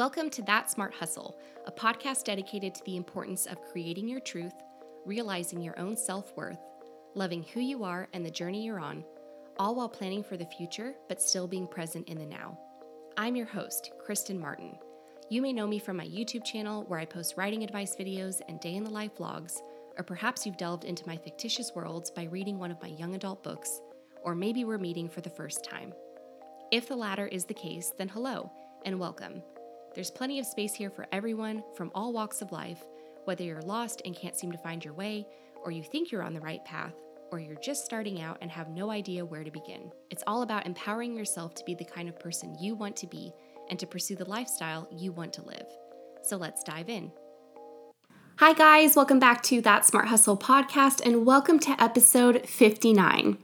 Welcome to That Smart Hustle, a podcast dedicated to the importance of creating your truth, realizing your own self worth, loving who you are and the journey you're on, all while planning for the future but still being present in the now. I'm your host, Kristen Martin. You may know me from my YouTube channel where I post writing advice videos and day in the life vlogs, or perhaps you've delved into my fictitious worlds by reading one of my young adult books, or maybe we're meeting for the first time. If the latter is the case, then hello and welcome. There's plenty of space here for everyone from all walks of life, whether you're lost and can't seem to find your way, or you think you're on the right path, or you're just starting out and have no idea where to begin. It's all about empowering yourself to be the kind of person you want to be and to pursue the lifestyle you want to live. So let's dive in. Hi, guys, welcome back to That Smart Hustle podcast, and welcome to episode 59.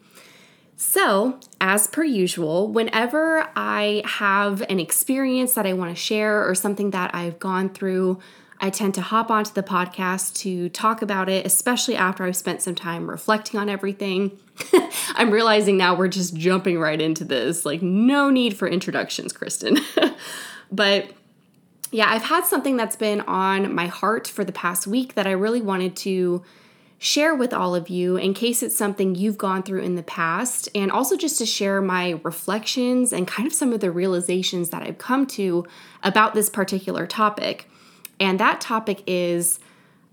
So, as per usual, whenever I have an experience that I want to share or something that I've gone through, I tend to hop onto the podcast to talk about it, especially after I've spent some time reflecting on everything. I'm realizing now we're just jumping right into this. Like, no need for introductions, Kristen. but yeah, I've had something that's been on my heart for the past week that I really wanted to share with all of you in case it's something you've gone through in the past, and also just to share my reflections and kind of some of the realizations that I've come to about this particular topic. And that topic is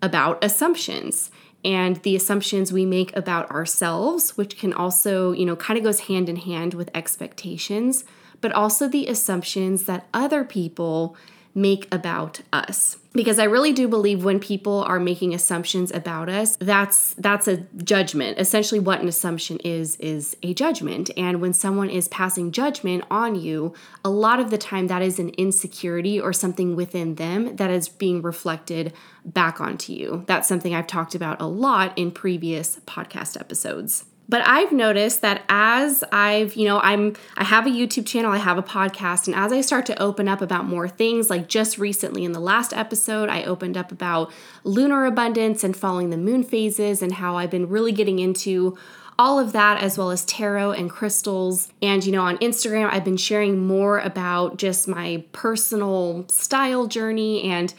about assumptions and the assumptions we make about ourselves, which can also, you know, kind of goes hand in hand with expectations, but also the assumptions that other people make about us. Because i really do believe when people are making assumptions about us that's that's a judgment. Essentially what an assumption is is a judgment. And when someone is passing judgment on you a lot of the time that is an insecurity or something within them that is being reflected back onto you. That's something i've talked about a lot in previous podcast episodes but I've noticed that as I've, you know, I'm I have a YouTube channel, I have a podcast, and as I start to open up about more things, like just recently in the last episode, I opened up about lunar abundance and following the moon phases and how I've been really getting into all of that as well as tarot and crystals. And you know, on Instagram, I've been sharing more about just my personal style journey and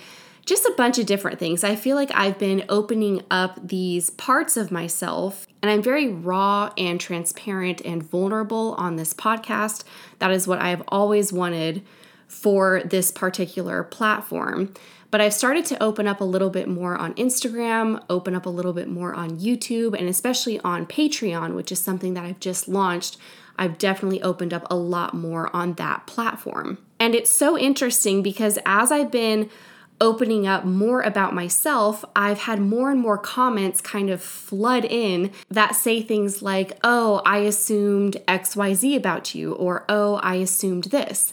just a bunch of different things. I feel like I've been opening up these parts of myself, and I'm very raw and transparent and vulnerable on this podcast. That is what I've always wanted for this particular platform. But I've started to open up a little bit more on Instagram, open up a little bit more on YouTube, and especially on Patreon, which is something that I've just launched. I've definitely opened up a lot more on that platform. And it's so interesting because as I've been opening up more about myself, I've had more and more comments kind of flood in that say things like, oh, I assumed XYZ about you, or oh, I assumed this.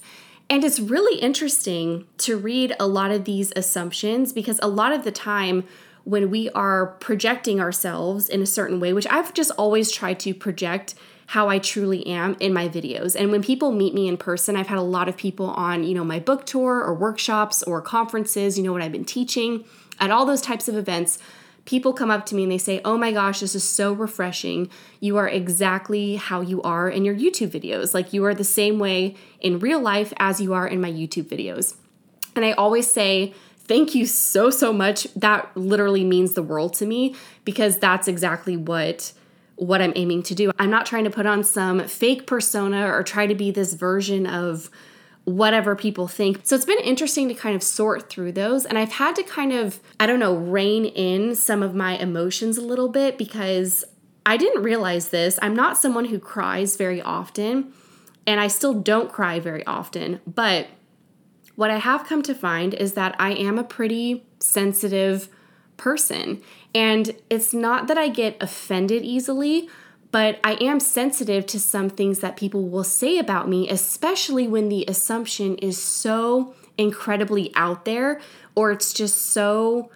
And it's really interesting to read a lot of these assumptions because a lot of the time, when we are projecting ourselves in a certain way, which I've just always tried to project how I truly am in my videos. And when people meet me in person, I've had a lot of people on, you know, my book tour or workshops or conferences, you know, what I've been teaching at all those types of events. People come up to me and they say, Oh my gosh, this is so refreshing. You are exactly how you are in your YouTube videos. Like you are the same way in real life as you are in my YouTube videos. And I always say, Thank you so, so much. That literally means the world to me because that's exactly what what I'm aiming to do. I'm not trying to put on some fake persona or try to be this version of whatever people think. So it's been interesting to kind of sort through those. And I've had to kind of, I don't know, rein in some of my emotions a little bit because I didn't realize this. I'm not someone who cries very often, and I still don't cry very often. But what I have come to find is that I am a pretty sensitive person. And it's not that I get offended easily, but I am sensitive to some things that people will say about me, especially when the assumption is so incredibly out there or it's just so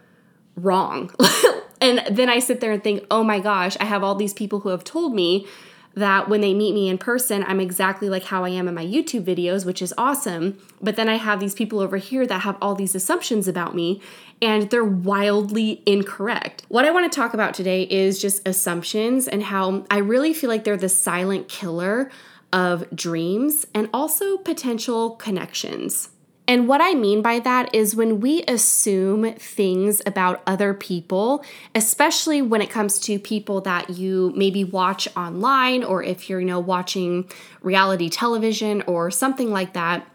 wrong. and then I sit there and think, oh my gosh, I have all these people who have told me that when they meet me in person, I'm exactly like how I am in my YouTube videos, which is awesome. But then I have these people over here that have all these assumptions about me, and they're wildly incorrect. What I want to talk about today is just assumptions and how I really feel like they're the silent killer of dreams and also potential connections. And what I mean by that is when we assume things about other people, especially when it comes to people that you maybe watch online or if you're, you know, watching reality television or something like that,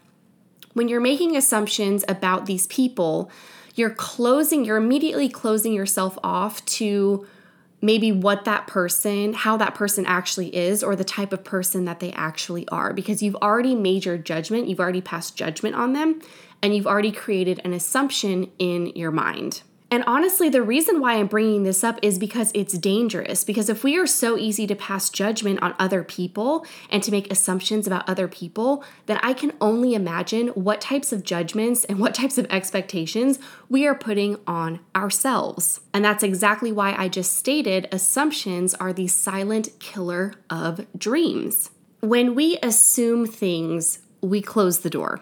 when you're making assumptions about these people, you're closing, you're immediately closing yourself off to maybe what that person, how that person actually is, or the type of person that they actually are, because you've already made your judgment, you've already passed judgment on them, and you've already created an assumption in your mind. And honestly, the reason why I'm bringing this up is because it's dangerous. Because if we are so easy to pass judgment on other people and to make assumptions about other people, then I can only imagine what types of judgments and what types of expectations we are putting on ourselves. And that's exactly why I just stated assumptions are the silent killer of dreams. When we assume things, we close the door.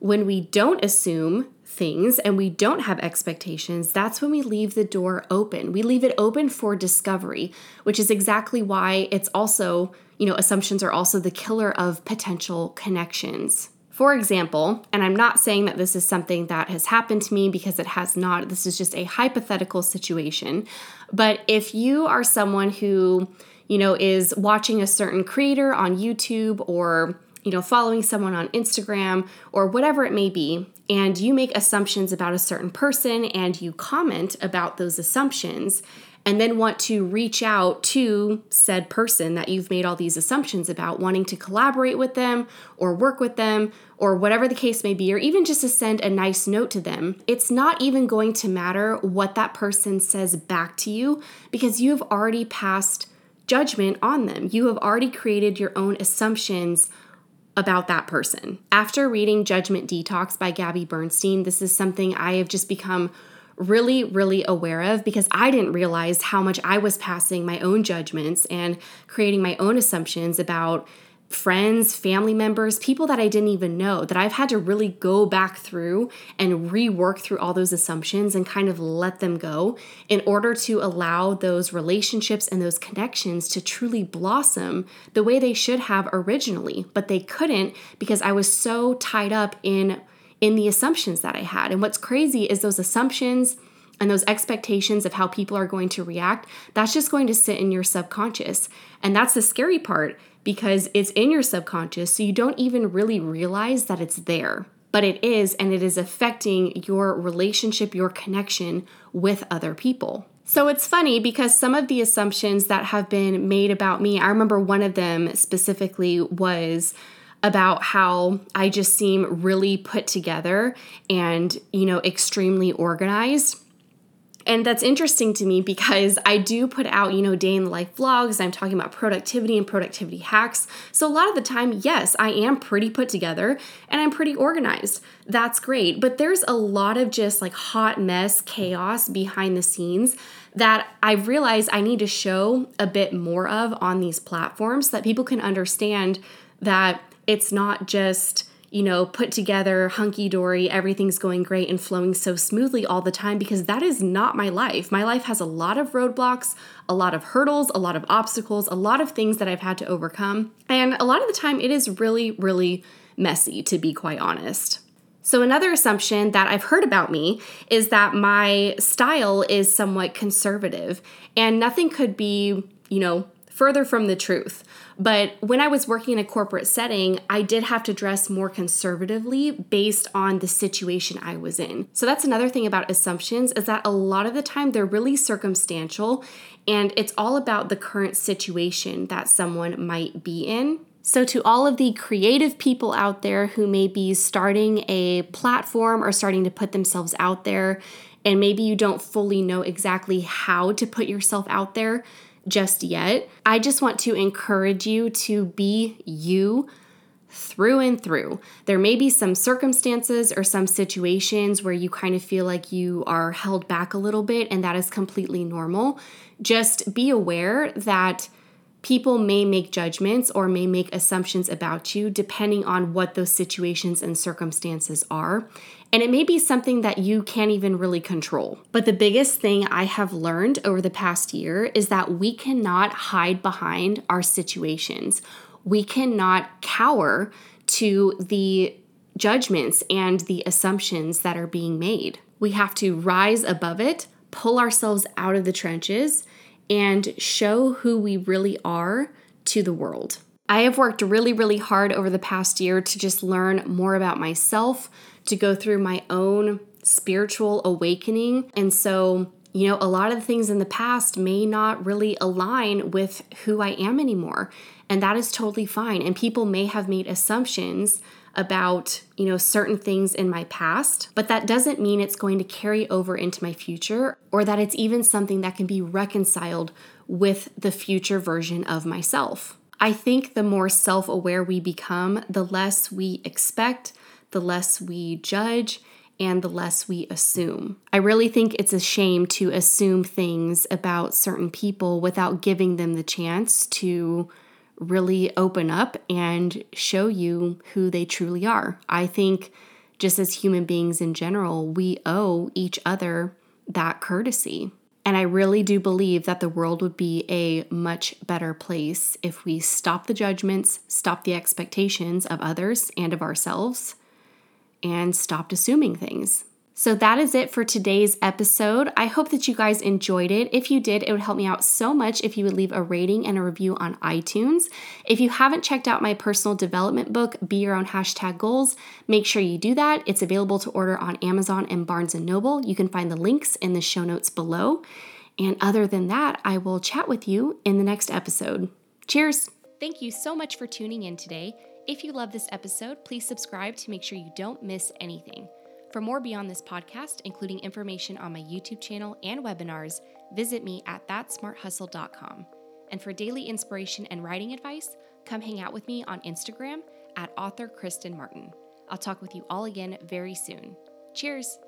When we don't assume, things and we don't have expectations, that's when we leave the door open. We leave it open for discovery, which is exactly why it's also, you know, assumptions are also the killer of potential connections. For example, and I'm not saying that this is something that has happened to me because it has not, this is just a hypothetical situation. But if you are someone who, you know, is watching a certain creator on YouTube or you know, following someone on Instagram or whatever it may be, and you make assumptions about a certain person and you comment about those assumptions and then want to reach out to said person that you've made all these assumptions about, wanting to collaborate with them or work with them or whatever the case may be, or even just to send a nice note to them, it's not even going to matter what that person says back to you because you've already passed judgment on them. You have already created your own assumptions about that person. After reading Judgment Detox by Gabby Bernstein, this is something I have just become really, really aware of because I didn't realize how much I was passing my own judgments and creating my own assumptions about friends, family members, people that I didn't even know, that I've had to really go back through and rework through all those assumptions and kind of let them go in order to allow those relationships and those connections to truly blossom the way they should have originally. But they couldn't because I was so tied up in in the assumptions that I had. And what's crazy is those assumptions and those expectations of how people are going to react, that's just going to sit in your subconscious. And that's the scary part because it's in your subconscious, so you don't even really realize that it's there. But it is, and it is affecting your relationship, your connection with other people. So it's funny because some of the assumptions that have been made about me, I remember one of them specifically was about how I just seem really put together and, you know, extremely organized. And that's interesting to me because I do put out, you know, day in the life vlogs. I'm talking about productivity and productivity hacks. So a lot of the time, yes, I am pretty put together and I'm pretty organized. That's great. But there's a lot of just like hot mess, chaos behind the scenes that I've realized I need to show a bit more of on these platforms so that people can understand that it's not just you know, put together, hunky dory, everything's going great and flowing so smoothly all the time because that is not my life. My life has a lot of roadblocks, a lot of hurdles, a lot of obstacles, a lot of things that I've had to overcome. And a lot of the time, it is really, really messy, to be quite honest. So, another assumption that I've heard about me is that my style is somewhat conservative, and nothing could be, you know, further from the truth. But when I was working in a corporate setting, I did have to dress more conservatively based on the situation I was in. So that's another thing about assumptions is that a lot of the time they're really circumstantial and it's all about the current situation that someone might be in. So, to all of the creative people out there who may be starting a platform or starting to put themselves out there, and maybe you don't fully know exactly how to put yourself out there, just yet. I just want to encourage you to be you through and through. There may be some circumstances or some situations where you kind of feel like you are held back a little bit, and that is completely normal. Just be aware that people may make judgments or may make assumptions about you depending on what those situations and circumstances are. And it may be something that you can't even really control. But the biggest thing I have learned over the past year is that we cannot hide behind our situations. We cannot cower to the judgments and the assumptions that are being made. We have to rise above it, pull ourselves out of the trenches, and show who we really are to the world. I have worked really, really hard over the past year to just learn more about myself, to go through my own spiritual awakening. And so, you know, a lot of things in the past may not really align with who I am anymore. And that is totally fine. And people may have made assumptions about, you know, certain things in my past, but that doesn't mean it's going to carry over into my future or that it's even something that can be reconciled with the future version of myself. I think the more self aware we become, the less we expect, the less we judge, and the less we assume. I really think it's a shame to assume things about certain people without giving them the chance to really open up and show you who they truly are. I think just as human beings in general, we owe each other that courtesy. And I really do believe that the world would be a much better place if we stop the judgments, stop the expectations of others and of ourselves, and stopped assuming things. So that is it for today's episode. I hope that you guys enjoyed it. If you did, it would help me out so much if you would leave a rating and a review on iTunes. If you haven't checked out my personal development book, Be Your Own Hashtag Goals, make sure you do that. It's available to order on Amazon and Barnes & Noble. You can find the links in the show notes below. And other than that, I will chat with you in the next episode. Cheers! Thank you so much for tuning in today. If you love this episode, please subscribe to make sure you don't miss anything. For more beyond this podcast, including information on my YouTube channel and webinars, visit me at thatsmarthustle.com. And for daily inspiration and writing advice, come hang out with me on Instagram at author Kristen Martin. I'll talk with you all again very soon. Cheers!